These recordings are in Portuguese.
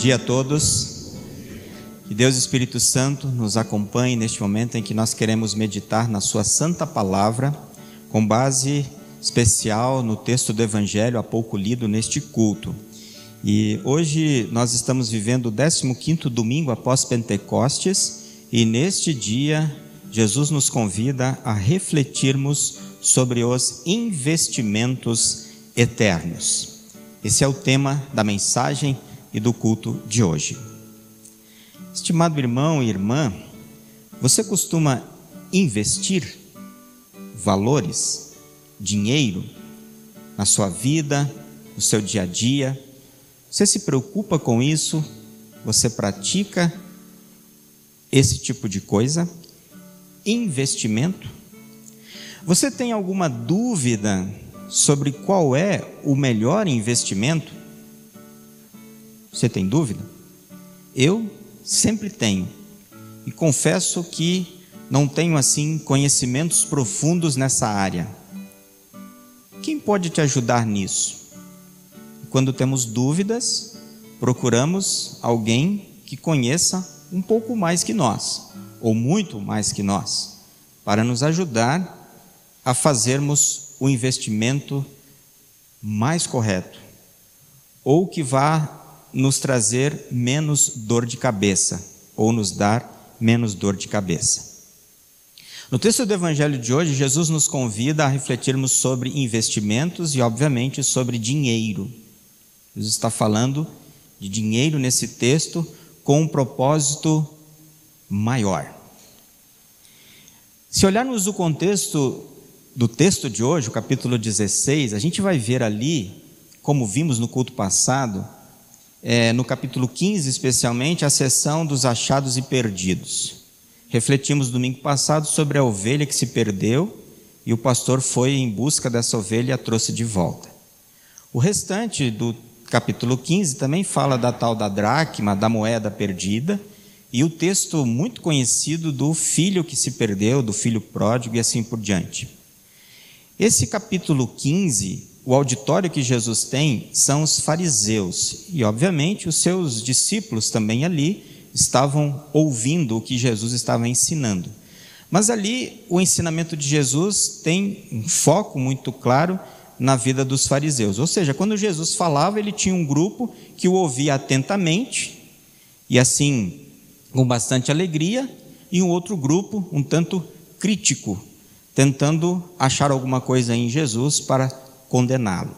Dia a todos. Que Deus Espírito Santo nos acompanhe neste momento em que nós queremos meditar na Sua Santa Palavra, com base especial no texto do Evangelho há pouco lido neste culto. E hoje nós estamos vivendo o 15 domingo após Pentecostes, e neste dia Jesus nos convida a refletirmos sobre os investimentos eternos. Esse é o tema da mensagem e do culto de hoje. Estimado irmão e irmã, você costuma investir valores, dinheiro na sua vida, no seu dia a dia? Você se preocupa com isso? Você pratica esse tipo de coisa? Investimento? Você tem alguma dúvida sobre qual é o melhor investimento? Você tem dúvida? Eu sempre tenho. E confesso que não tenho assim conhecimentos profundos nessa área. Quem pode te ajudar nisso? Quando temos dúvidas, procuramos alguém que conheça um pouco mais que nós, ou muito mais que nós, para nos ajudar a fazermos o investimento mais correto, ou que vá nos trazer menos dor de cabeça, ou nos dar menos dor de cabeça. No texto do Evangelho de hoje, Jesus nos convida a refletirmos sobre investimentos e, obviamente, sobre dinheiro. Jesus está falando de dinheiro nesse texto com um propósito maior. Se olharmos o contexto do texto de hoje, o capítulo 16, a gente vai ver ali, como vimos no culto passado, é, no capítulo 15 especialmente, a sessão dos achados e perdidos. Refletimos domingo passado sobre a ovelha que se perdeu e o pastor foi em busca dessa ovelha e a trouxe de volta. O restante do capítulo 15 também fala da tal da dracma, da moeda perdida, e o texto muito conhecido do filho que se perdeu, do filho pródigo e assim por diante. Esse capítulo 15 o auditório que Jesus tem são os fariseus, e obviamente os seus discípulos também ali estavam ouvindo o que Jesus estava ensinando. Mas ali o ensinamento de Jesus tem um foco muito claro na vida dos fariseus. Ou seja, quando Jesus falava, ele tinha um grupo que o ouvia atentamente e assim com bastante alegria, e um outro grupo um tanto crítico, tentando achar alguma coisa em Jesus para condená-lo.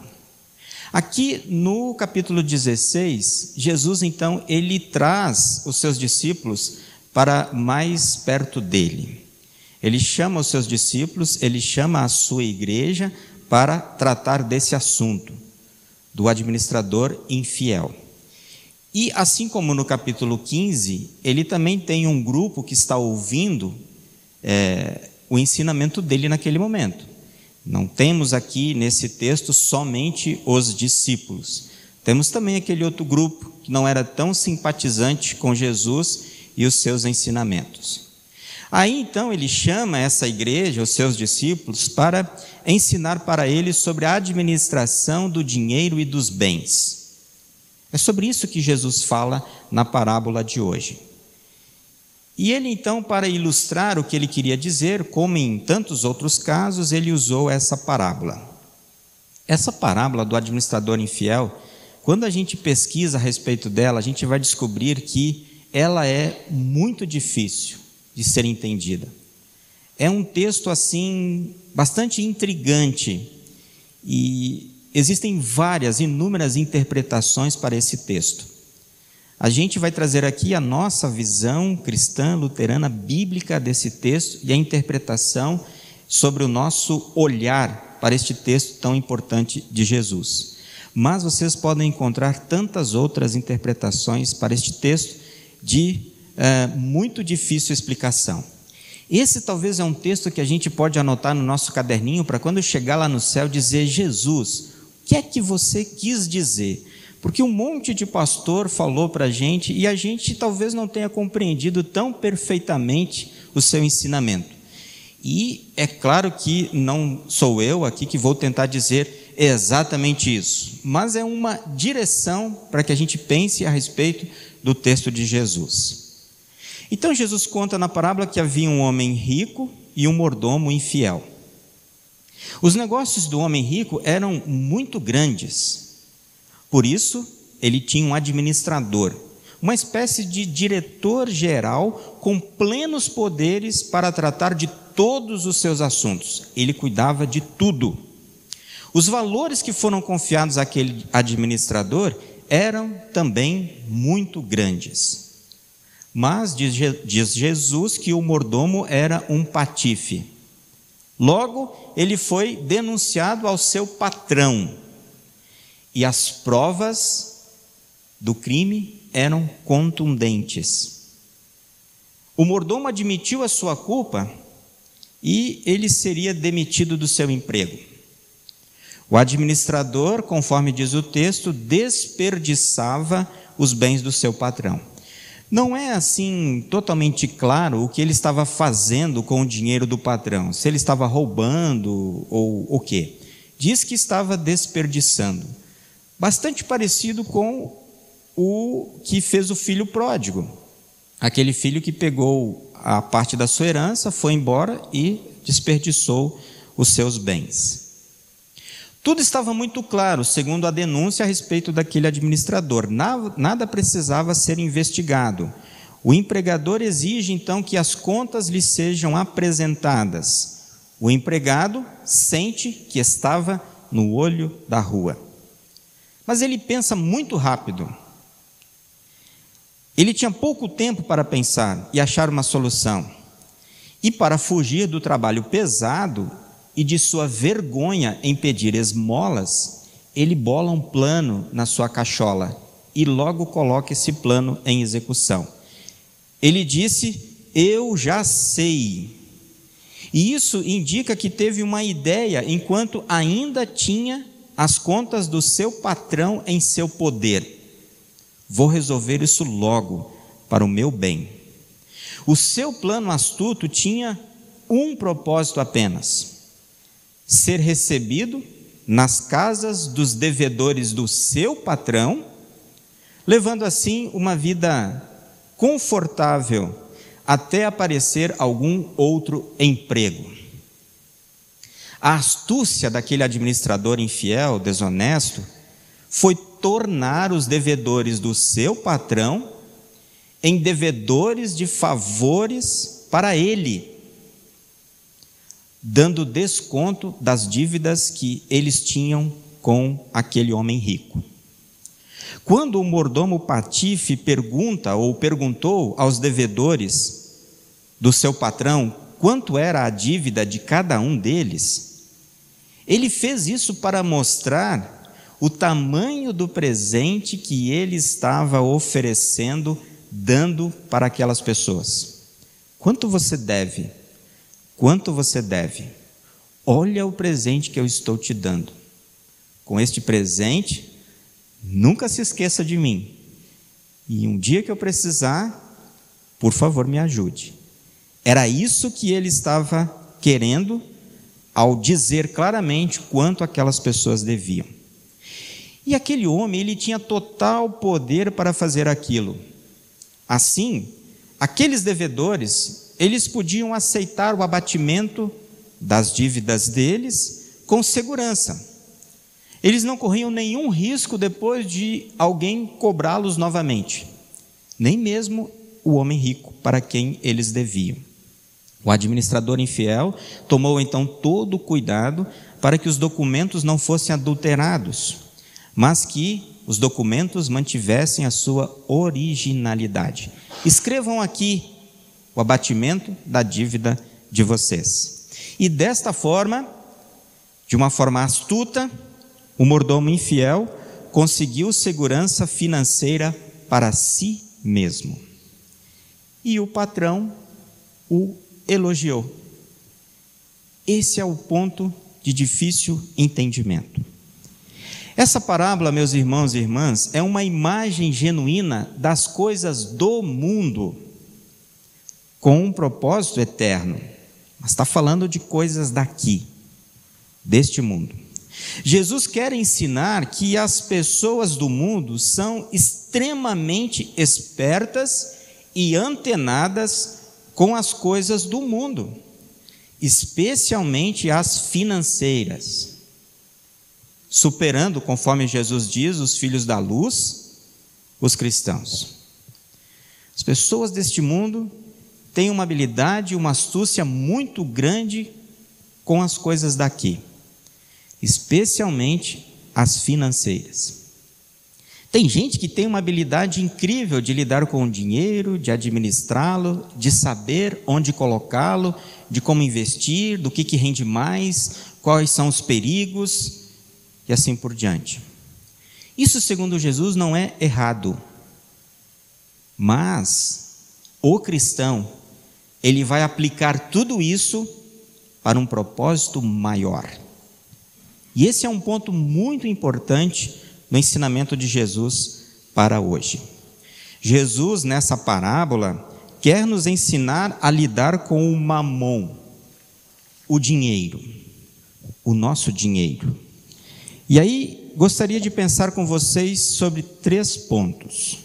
Aqui no capítulo 16, Jesus então ele traz os seus discípulos para mais perto dele. Ele chama os seus discípulos, ele chama a sua igreja para tratar desse assunto do administrador infiel. E assim como no capítulo 15, ele também tem um grupo que está ouvindo é, o ensinamento dele naquele momento. Não temos aqui nesse texto somente os discípulos. Temos também aquele outro grupo que não era tão simpatizante com Jesus e os seus ensinamentos. Aí então ele chama essa igreja, os seus discípulos, para ensinar para eles sobre a administração do dinheiro e dos bens. É sobre isso que Jesus fala na parábola de hoje. E ele então, para ilustrar o que ele queria dizer, como em tantos outros casos, ele usou essa parábola. Essa parábola do administrador infiel, quando a gente pesquisa a respeito dela, a gente vai descobrir que ela é muito difícil de ser entendida. É um texto assim bastante intrigante e existem várias, inúmeras interpretações para esse texto. A gente vai trazer aqui a nossa visão cristã, luterana, bíblica desse texto e a interpretação sobre o nosso olhar para este texto tão importante de Jesus. Mas vocês podem encontrar tantas outras interpretações para este texto de é, muito difícil explicação. Esse talvez é um texto que a gente pode anotar no nosso caderninho para quando chegar lá no céu dizer: Jesus, o que é que você quis dizer? Porque um monte de pastor falou para a gente e a gente talvez não tenha compreendido tão perfeitamente o seu ensinamento. E é claro que não sou eu aqui que vou tentar dizer exatamente isso, mas é uma direção para que a gente pense a respeito do texto de Jesus. Então Jesus conta na parábola que havia um homem rico e um mordomo infiel. Os negócios do homem rico eram muito grandes, por isso ele tinha um administrador, uma espécie de diretor geral com plenos poderes para tratar de todos os seus assuntos. Ele cuidava de tudo. Os valores que foram confiados àquele administrador eram também muito grandes. Mas diz, Jesus que o mordomo era um patife. Logo, ele foi denunciado ao seu patrão. E as provas do crime eram contundentes. O mordomo admitiu a sua culpa e ele seria demitido do seu emprego. O administrador, conforme diz o texto, desperdiçava os bens do seu patrão. Não é assim totalmente claro o que ele estava fazendo com o dinheiro do patrão, se ele estava roubando ou o quê. Diz que estava desperdiçando. Bastante parecido com o que fez o filho pródigo. Aquele filho que pegou a parte da sua herança, foi embora e desperdiçou os seus bens. Tudo estava muito claro, segundo a denúncia a respeito daquele administrador. Nada precisava ser investigado. O empregador exige então que as contas lhe sejam apresentadas. O empregado sente que estava no olho da rua. Mas ele pensa muito rápido. Ele tinha pouco tempo para pensar e achar uma solução. E para fugir do trabalho pesado e de sua vergonha em pedir esmolas, ele bola um plano na sua cachola e logo coloca esse plano em execução. Ele disse: Eu já sei. E isso indica que teve uma ideia enquanto ainda tinha as contas do seu patrão em seu poder. Vou resolver isso logo, para o meu bem. O seu plano astuto tinha um propósito apenas: ser recebido nas casas dos devedores do seu patrão, levando assim uma vida confortável até aparecer algum outro emprego. A astúcia daquele administrador infiel, desonesto, foi tornar os devedores do seu patrão em devedores de favores para ele, dando desconto das dívidas que eles tinham com aquele homem rico. Quando o mordomo Patife pergunta ou perguntou aos devedores do seu patrão quanto era a dívida de cada um deles, ele fez isso para mostrar o tamanho do presente que ele estava oferecendo, dando para aquelas pessoas. Quanto você deve? Quanto você deve? Olha o presente que eu estou te dando. Com este presente, nunca se esqueça de mim. E um dia que eu precisar, por favor, me ajude. Era isso que ele estava querendo ao dizer claramente quanto aquelas pessoas deviam. E aquele homem, ele tinha total poder para fazer aquilo. Assim, aqueles devedores, eles podiam aceitar o abatimento das dívidas deles com segurança. Eles não corriam nenhum risco depois de alguém cobrá-los novamente, nem mesmo o homem rico para quem eles deviam. O administrador infiel tomou então todo o cuidado para que os documentos não fossem adulterados mas que os documentos mantivessem a sua originalidade. Escrevam aqui o abatimento da dívida de vocês. E desta forma, de uma forma astuta, o mordomo infiel conseguiu segurança financeira para si mesmo. E o patrão o elogiou. Esse é o ponto de difícil entendimento. Essa parábola, meus irmãos e irmãs, é uma imagem genuína das coisas do mundo, com um propósito eterno. Mas está falando de coisas daqui, deste mundo. Jesus quer ensinar que as pessoas do mundo são extremamente espertas e antenadas com as coisas do mundo, especialmente as financeiras, superando, conforme Jesus diz, os filhos da luz, os cristãos. As pessoas deste mundo têm uma habilidade e uma astúcia muito grande com as coisas daqui especialmente as financeiras. Tem gente que tem uma habilidade incrível de lidar com o dinheiro, de administrá-lo, de saber onde colocá-lo, de como investir, do que, que rende mais, quais são os perigos e assim por diante. Isso, segundo Jesus, não é errado. Mas o cristão, ele vai aplicar tudo isso para um propósito maior. E esse é um ponto muito importante no ensinamento de Jesus para hoje. Jesus, nessa parábola, quer nos ensinar a lidar com o mamon, o dinheiro, o nosso dinheiro. E aí, gostaria de pensar com vocês sobre três pontos.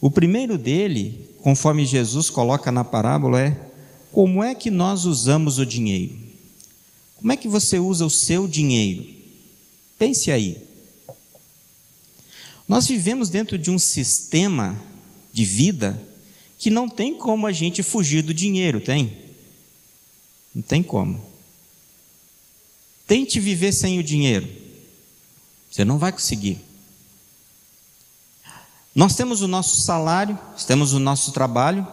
O primeiro dele, conforme Jesus coloca na parábola, é como é que nós usamos o dinheiro. Como é que você usa o seu dinheiro? Pense aí. Nós vivemos dentro de um sistema de vida que não tem como a gente fugir do dinheiro, tem? Não tem como. Tente viver sem o dinheiro. Você não vai conseguir. Nós temos o nosso salário, temos o nosso trabalho,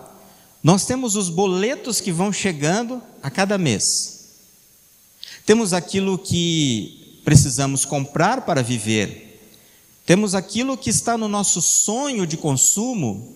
nós temos os boletos que vão chegando a cada mês. Temos aquilo que precisamos comprar para viver. Temos aquilo que está no nosso sonho de consumo.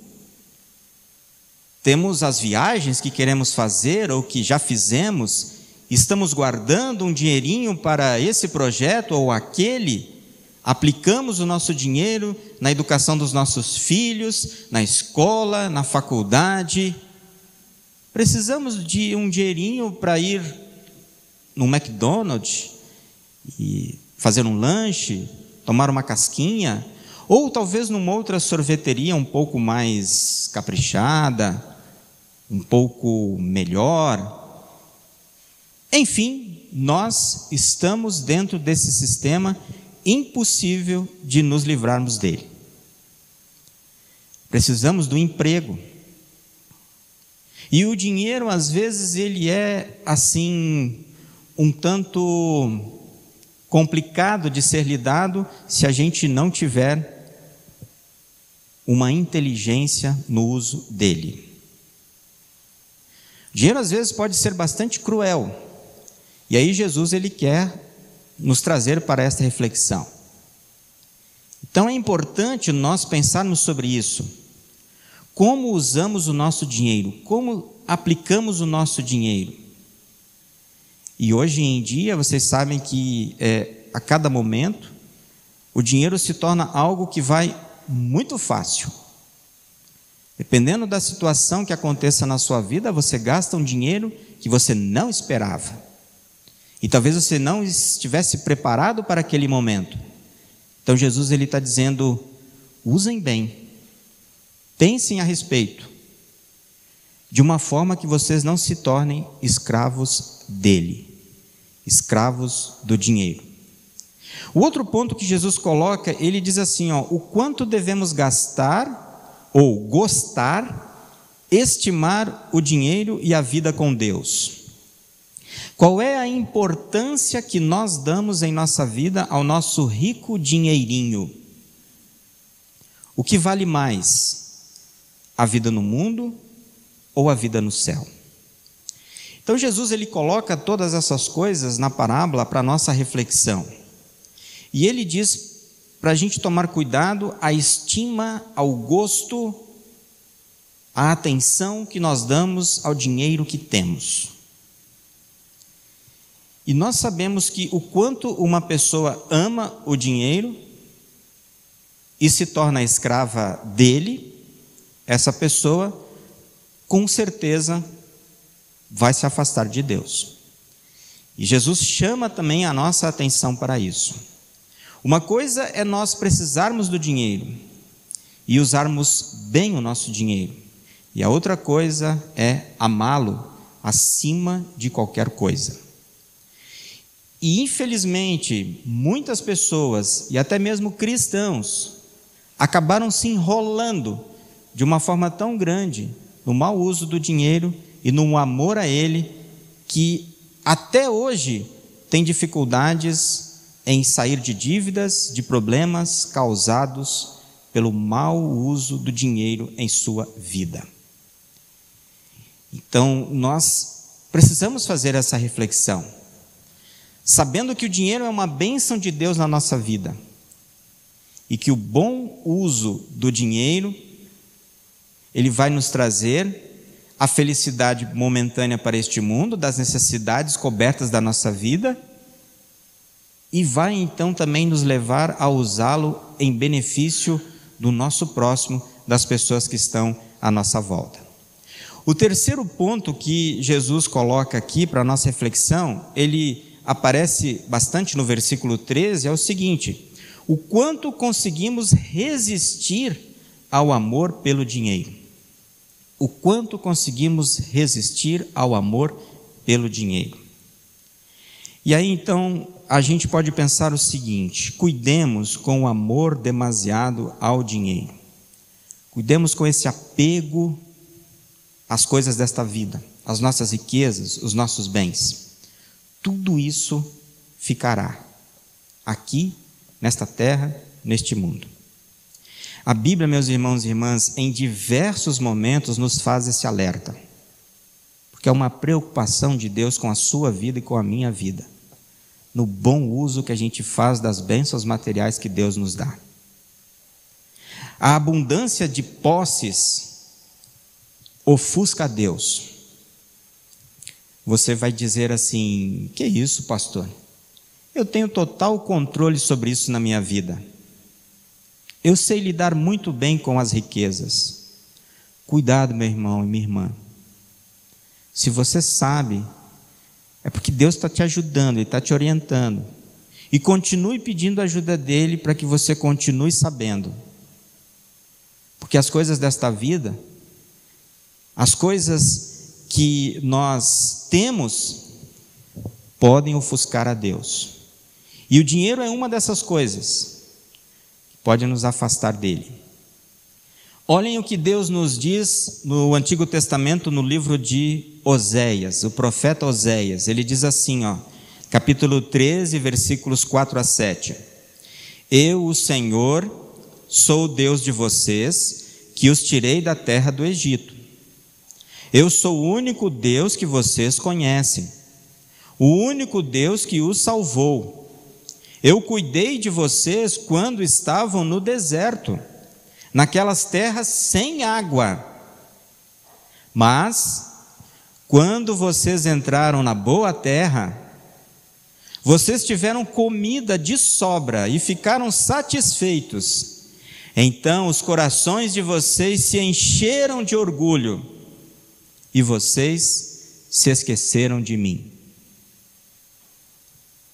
Temos as viagens que queremos fazer ou que já fizemos. Estamos guardando um dinheirinho para esse projeto ou aquele. Aplicamos o nosso dinheiro na educação dos nossos filhos, na escola, na faculdade. Precisamos de um dinheirinho para ir no McDonald's e fazer um lanche, tomar uma casquinha, ou talvez numa outra sorveteria um pouco mais caprichada, um pouco melhor. Enfim, nós estamos dentro desse sistema impossível de nos livrarmos dele. Precisamos do emprego. E o dinheiro, às vezes, ele é assim, um tanto complicado de ser lidado se a gente não tiver uma inteligência no uso dele. O dinheiro às vezes pode ser bastante cruel. E aí Jesus ele quer nos trazer para esta reflexão. Então é importante nós pensarmos sobre isso. Como usamos o nosso dinheiro? Como aplicamos o nosso dinheiro? E hoje em dia, vocês sabem que é, a cada momento, o dinheiro se torna algo que vai muito fácil. Dependendo da situação que aconteça na sua vida, você gasta um dinheiro que você não esperava. E talvez você não estivesse preparado para aquele momento. Então Jesus ele está dizendo: usem bem, pensem a respeito, de uma forma que vocês não se tornem escravos dele escravos do dinheiro. O outro ponto que Jesus coloca, ele diz assim: ó, o quanto devemos gastar ou gostar, estimar o dinheiro e a vida com Deus. Qual é a importância que nós damos em nossa vida ao nosso rico dinheirinho? O que vale mais? A vida no mundo ou a vida no céu? Então Jesus ele coloca todas essas coisas na parábola para nossa reflexão. E ele diz para a gente tomar cuidado a estima, ao gosto, a atenção que nós damos ao dinheiro que temos. E nós sabemos que o quanto uma pessoa ama o dinheiro e se torna escrava dele, essa pessoa com certeza vai se afastar de Deus. E Jesus chama também a nossa atenção para isso. Uma coisa é nós precisarmos do dinheiro e usarmos bem o nosso dinheiro, e a outra coisa é amá-lo acima de qualquer coisa. E infelizmente, muitas pessoas, e até mesmo cristãos, acabaram se enrolando de uma forma tão grande no mau uso do dinheiro e no amor a ele, que até hoje tem dificuldades em sair de dívidas, de problemas causados pelo mau uso do dinheiro em sua vida. Então, nós precisamos fazer essa reflexão, sabendo que o dinheiro é uma bênção de Deus na nossa vida e que o bom uso do dinheiro ele vai nos trazer a felicidade momentânea para este mundo, das necessidades cobertas da nossa vida, e vai então também nos levar a usá-lo em benefício do nosso próximo, das pessoas que estão à nossa volta. O terceiro ponto que Jesus coloca aqui para a nossa reflexão, ele aparece bastante no versículo 13, é o seguinte: o quanto conseguimos resistir ao amor pelo dinheiro o quanto conseguimos resistir ao amor pelo dinheiro. E aí então a gente pode pensar o seguinte: cuidemos com o amor demasiado ao dinheiro, cuidemos com esse apego às coisas desta vida, às nossas riquezas, os nossos bens. Tudo isso ficará aqui, nesta terra, neste mundo. A Bíblia, meus irmãos e irmãs, em diversos momentos nos faz esse alerta, porque é uma preocupação de Deus com a sua vida e com a minha vida, no bom uso que a gente faz das bênçãos materiais que Deus nos dá. A abundância de posses ofusca a Deus. Você vai dizer assim: que isso, pastor? Eu tenho total controle sobre isso na minha vida. Eu sei lidar muito bem com as riquezas. Cuidado, meu irmão e minha irmã. Se você sabe, é porque Deus está te ajudando, Ele está te orientando. E continue pedindo a ajuda dele para que você continue sabendo. Porque as coisas desta vida, as coisas que nós temos, podem ofuscar a Deus. E o dinheiro é uma dessas coisas pode nos afastar dele. Olhem o que Deus nos diz no Antigo Testamento, no livro de Oséias, o profeta Oséias. Ele diz assim, ó, capítulo 13, versículos 4 a 7. Eu, o Senhor, sou o Deus de vocês, que os tirei da terra do Egito. Eu sou o único Deus que vocês conhecem, o único Deus que os salvou. Eu cuidei de vocês quando estavam no deserto, naquelas terras sem água. Mas, quando vocês entraram na boa terra, vocês tiveram comida de sobra e ficaram satisfeitos. Então os corações de vocês se encheram de orgulho e vocês se esqueceram de mim.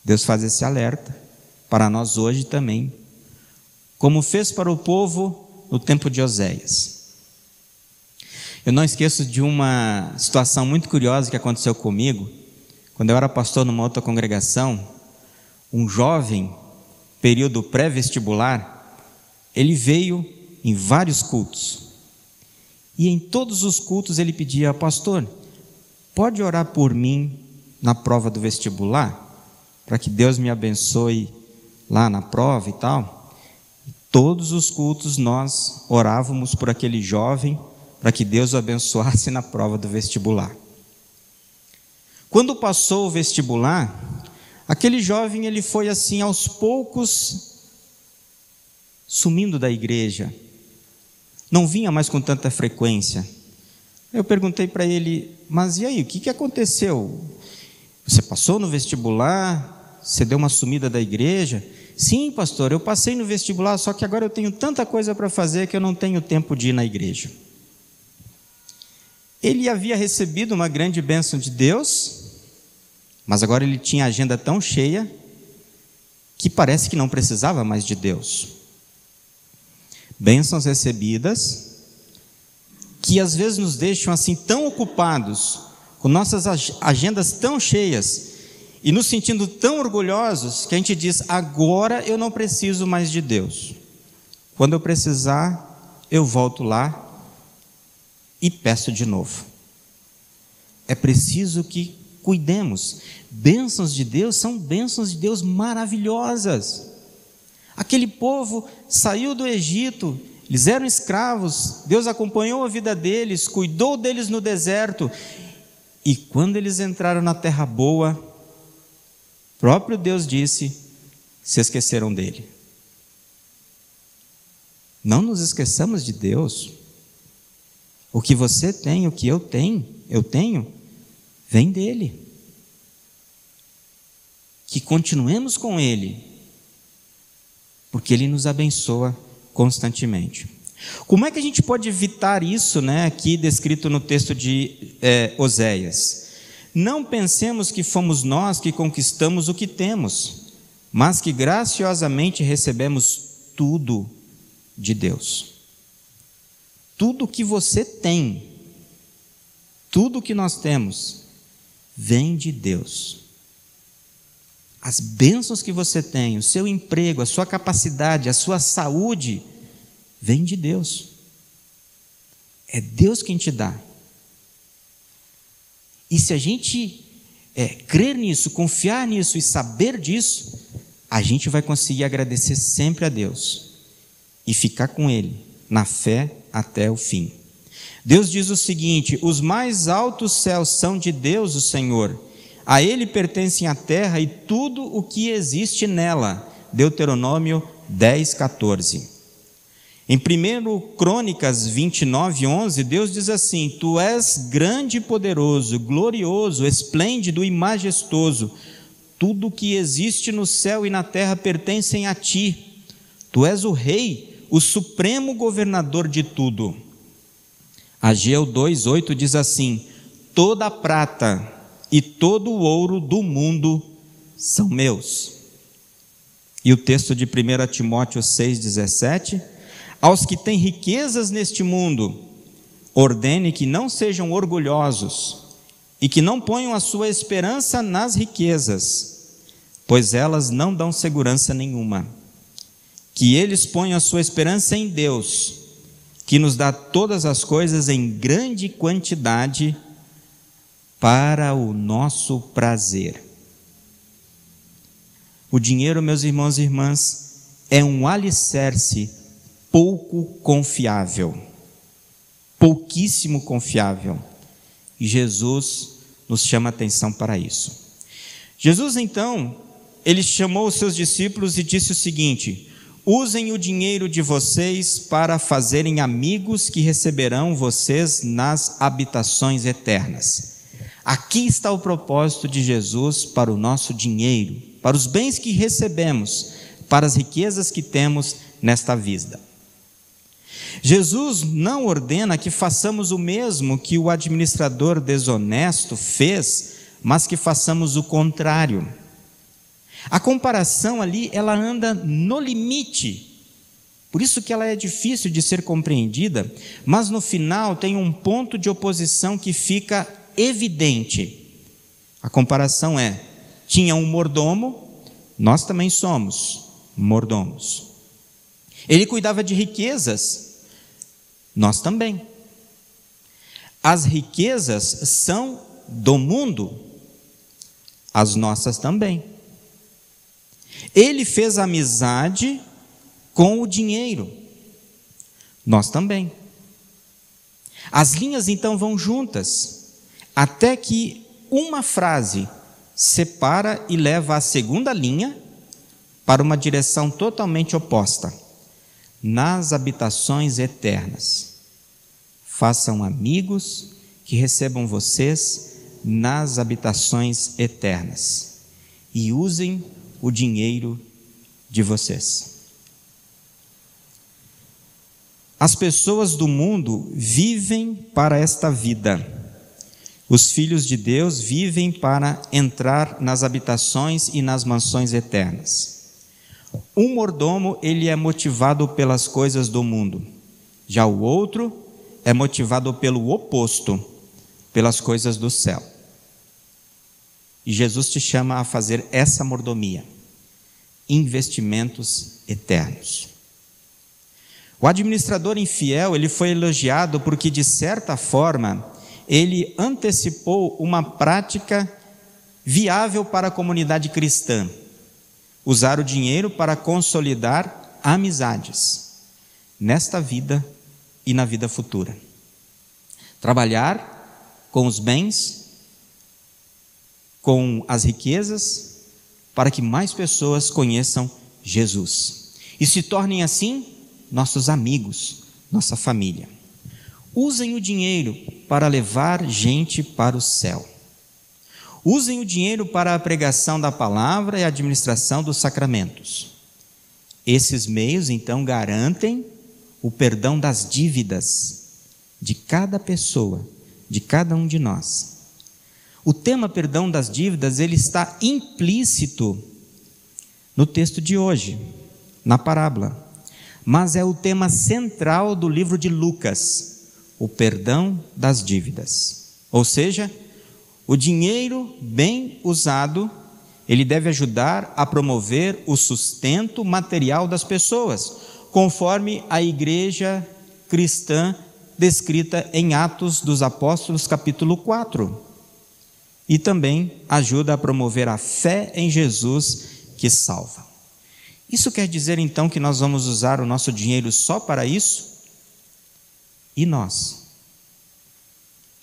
Deus faz esse alerta para nós hoje também, como fez para o povo no tempo de Oséias. Eu não esqueço de uma situação muito curiosa que aconteceu comigo, quando eu era pastor numa outra congregação, um jovem, período pré-vestibular, ele veio em vários cultos. E em todos os cultos ele pedia, pastor, pode orar por mim na prova do vestibular? Para que Deus me abençoe lá na prova e tal, todos os cultos nós orávamos por aquele jovem para que Deus o abençoasse na prova do vestibular. Quando passou o vestibular, aquele jovem ele foi assim aos poucos sumindo da igreja. Não vinha mais com tanta frequência. Eu perguntei para ele: "Mas e aí, o que que aconteceu? Você passou no vestibular? Você deu uma sumida da igreja?" Sim, pastor, eu passei no vestibular, só que agora eu tenho tanta coisa para fazer que eu não tenho tempo de ir na igreja. Ele havia recebido uma grande bênção de Deus, Mas agora ele tinha a agenda tão cheia que parece que não precisava mais de Deus. Bênçãos recebidas que às vezes nos deixam assim tão ocupados, com nossas agendas tão cheias e nos sentindo tão orgulhosos que a gente diz: agora eu não preciso mais de Deus. Quando eu precisar, eu volto lá e peço de novo. É preciso que cuidemos. Bênçãos de Deus são bênçãos de Deus maravilhosas. Aquele povo saiu do Egito, eles eram escravos, Deus acompanhou a vida deles, cuidou deles no deserto, e quando eles entraram na terra boa, próprio Deus disse: se esqueceram dele. Não nos esqueçamos de Deus. O que você tem, o que eu tenho, eu tenho, vem dele. Que continuemos com ele, porque ele nos abençoa constantemente. Como é que a gente pode evitar isso, né, aqui descrito no texto de é, Oséias? Não pensemos que fomos nós que conquistamos o que temos, mas que graciosamente recebemos tudo de Deus. Tudo que você tem, tudo que nós temos, vem de Deus. As bênçãos que você tem, o seu emprego, a sua capacidade, a sua saúde, vem de Deus. É Deus quem te dá. E se a gente é, crer nisso, confiar nisso e saber disso, a gente vai conseguir agradecer sempre a Deus e ficar com Ele na fé até o fim. Deus diz o seguinte: os mais altos céus são de Deus, o Senhor, a Ele pertencem a terra e tudo o que existe nela. Deuteronômio 10, 14. Em 1 Crônicas 29, 11, Deus diz assim: Tu és grande e poderoso, glorioso, esplêndido e majestoso. Tudo que existe no céu e na terra pertencem a ti. Tu és o rei, o supremo governador de tudo. Ageu 2:8 diz assim: Toda a prata e todo o ouro do mundo são meus. E o texto de 1 Timóteo 6,17 aos que têm riquezas neste mundo, ordene que não sejam orgulhosos e que não ponham a sua esperança nas riquezas, pois elas não dão segurança nenhuma. Que eles ponham a sua esperança em Deus, que nos dá todas as coisas em grande quantidade para o nosso prazer. O dinheiro, meus irmãos e irmãs, é um alicerce pouco confiável, pouquíssimo confiável. E Jesus nos chama atenção para isso. Jesus então, ele chamou os seus discípulos e disse o seguinte: Usem o dinheiro de vocês para fazerem amigos que receberão vocês nas habitações eternas. Aqui está o propósito de Jesus para o nosso dinheiro, para os bens que recebemos, para as riquezas que temos nesta vida. Jesus não ordena que façamos o mesmo que o administrador desonesto fez, mas que façamos o contrário. A comparação ali, ela anda no limite. Por isso que ela é difícil de ser compreendida, mas no final tem um ponto de oposição que fica evidente. A comparação é: tinha um mordomo, nós também somos mordomos. Ele cuidava de riquezas, nós também. As riquezas são do mundo, as nossas também. Ele fez amizade com o dinheiro, nós também. As linhas então vão juntas, até que uma frase separa e leva a segunda linha para uma direção totalmente oposta nas habitações eternas. Façam amigos que recebam vocês nas habitações eternas e usem o dinheiro de vocês. As pessoas do mundo vivem para esta vida, Os filhos de Deus vivem para entrar nas habitações e nas mansões eternas. Um mordomo, ele é motivado pelas coisas do mundo. Já o outro é motivado pelo oposto, pelas coisas do céu. E Jesus te chama a fazer essa mordomia, investimentos eternos. O administrador infiel, ele foi elogiado porque de certa forma ele antecipou uma prática viável para a comunidade cristã: usar o dinheiro para consolidar amizades nesta vida e na vida futura. Trabalhar com os bens, com as riquezas, para que mais pessoas conheçam Jesus e se tornem assim nossos amigos, nossa família. Usem o dinheiro para levar gente para o céu. Usem o dinheiro para a pregação da palavra e a administração dos sacramentos. Esses meios, então, garantem o perdão das dívidas de cada pessoa, de cada um de nós. O tema perdão das dívidas, ele está implícito no texto de hoje, na parábola. Mas é o tema central do livro de Lucas, o perdão das dívidas. Ou seja, o dinheiro bem usado, ele deve ajudar a promover o sustento material das pessoas, conforme a igreja cristã descrita em Atos dos Apóstolos, capítulo 4. E também ajuda a promover a fé em Jesus que salva. Isso quer dizer então que nós vamos usar o nosso dinheiro só para isso? E nós?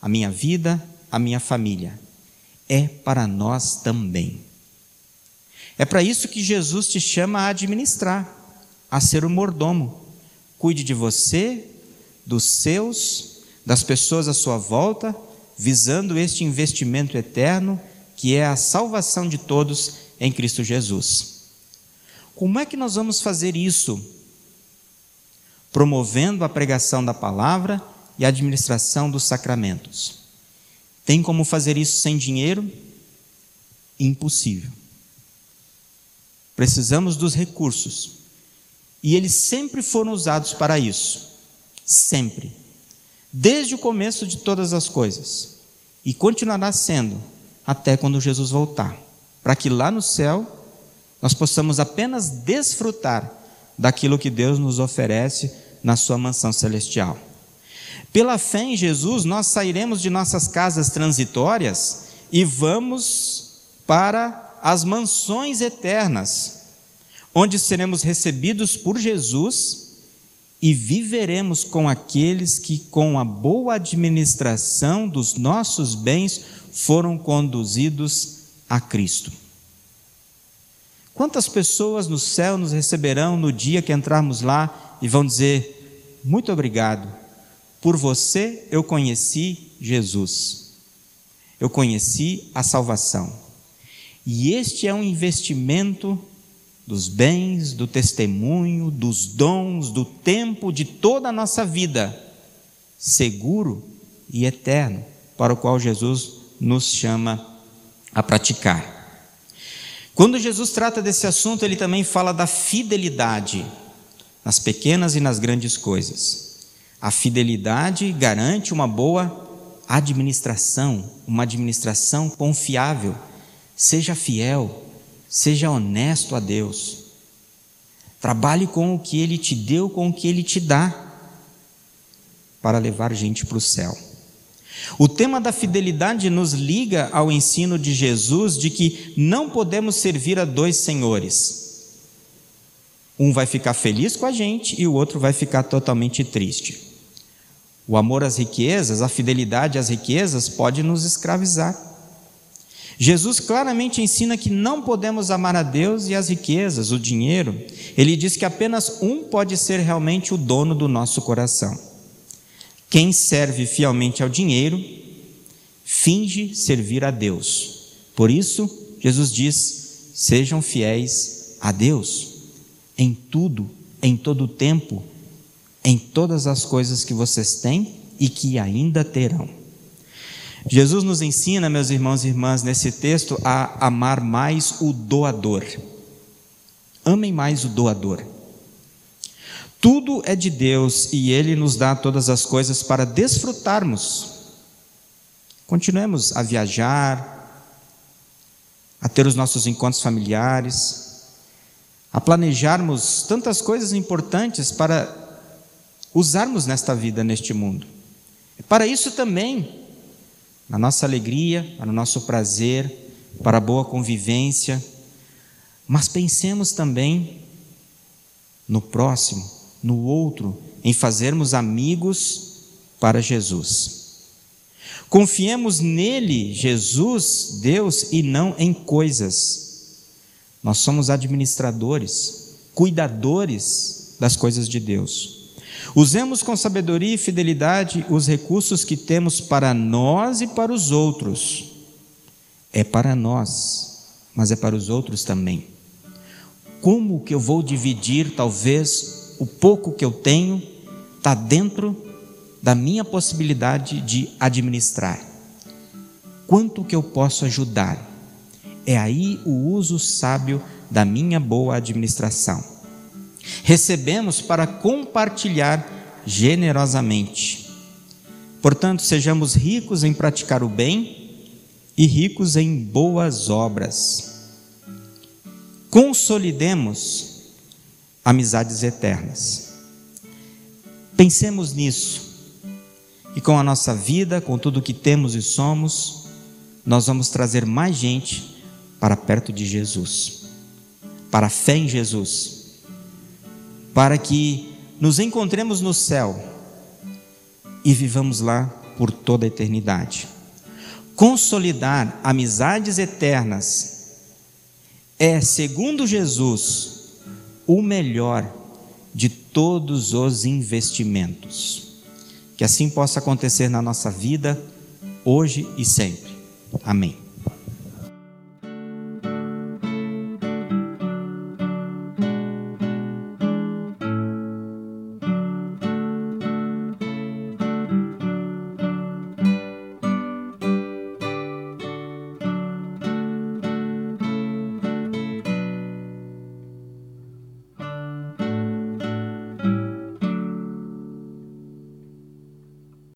A minha vida, a minha família. É para nós também. É para isso que Jesus te chama a administrar a ser o mordomo. Cuide de você, dos seus, das pessoas à sua volta, visando este investimento eterno que é a salvação de todos em Cristo Jesus. Como é que nós vamos fazer isso? Promovendo a pregação da palavra e a administração dos sacramentos. Tem como fazer isso sem dinheiro? Impossível. Precisamos dos recursos. E eles sempre foram usados para isso. Sempre. Desde o começo de todas as coisas. E continuará sendo até quando Jesus voltar. Para que lá no céu nós possamos apenas desfrutar daquilo que Deus nos oferece na sua mansão celestial. Pela fé em Jesus, nós sairemos de nossas casas transitórias e vamos para as mansões eternas onde seremos recebidos por Jesus e viveremos com aqueles que, com a boa administração dos nossos bens, foram conduzidos a Cristo. Quantas pessoas no céu nos receberão no dia que entrarmos lá e vão dizer: Muito obrigado, por você eu conheci Jesus, eu conheci a salvação. E este é um investimento dos bens, do testemunho, dos dons, do tempo, de toda a nossa vida, seguro e eterno, para o qual Jesus nos chama a praticar. Quando Jesus trata desse assunto, ele também fala da fidelidade nas pequenas e nas grandes coisas. A fidelidade garante uma boa administração, uma administração confiável. Seja fiel, Seja honesto a Deus. Trabalhe com o que Ele te deu, com o que Ele te dá, para levar gente para o céu. O tema da fidelidade nos liga ao ensino de Jesus de que não podemos servir a dois senhores. Um vai ficar feliz com a gente e o outro vai ficar totalmente triste. O amor às riquezas, a fidelidade às riquezas pode nos escravizar. Jesus claramente ensina que não podemos amar a Deus e as riquezas, o dinheiro. Ele diz que apenas um pode ser realmente o dono do nosso coração. Quem serve fielmente ao dinheiro, finge servir a Deus. Por isso, Jesus diz: sejam fiéis a Deus em tudo, em todo o tempo, em todas as coisas que vocês têm e que ainda terão. Jesus nos ensina, meus irmãos e irmãs, nesse texto, a amar mais o doador. Amem mais o doador. Tudo é de Deus e Ele nos dá todas as coisas para desfrutarmos. Continuemos a viajar, a ter os nossos encontros familiares, a planejarmos tantas coisas importantes para usarmos nesta vida, neste mundo. Para isso também, na nossa alegria, para o nosso prazer, para a boa convivência, mas pensemos também no próximo, no outro, em fazermos amigos para Jesus. Confiemos nele, Jesus, Deus, e não em coisas. Nós somos administradores, cuidadores das coisas de Deus. Usemos com sabedoria e fidelidade os recursos que temos para nós e para os outros. É para nós, mas é para os outros também. Como que eu vou dividir, talvez, o pouco que eu tenho está dentro da minha possibilidade de administrar. Quanto que eu posso ajudar? É aí o uso sábio da minha boa administração. Recebemos para compartilhar generosamente. Portanto, sejamos ricos em praticar o bem e ricos em boas obras. Consolidemos amizades eternas. Pensemos nisso e com a nossa vida, com tudo que temos e somos, nós vamos trazer mais gente para perto de Jesus, para a fé em Jesus, para que nos encontremos no céu e vivamos lá por toda a eternidade. Consolidar amizades eternas é, segundo Jesus, o melhor de todos os investimentos. Que assim possa acontecer na nossa vida, hoje e sempre. Amém.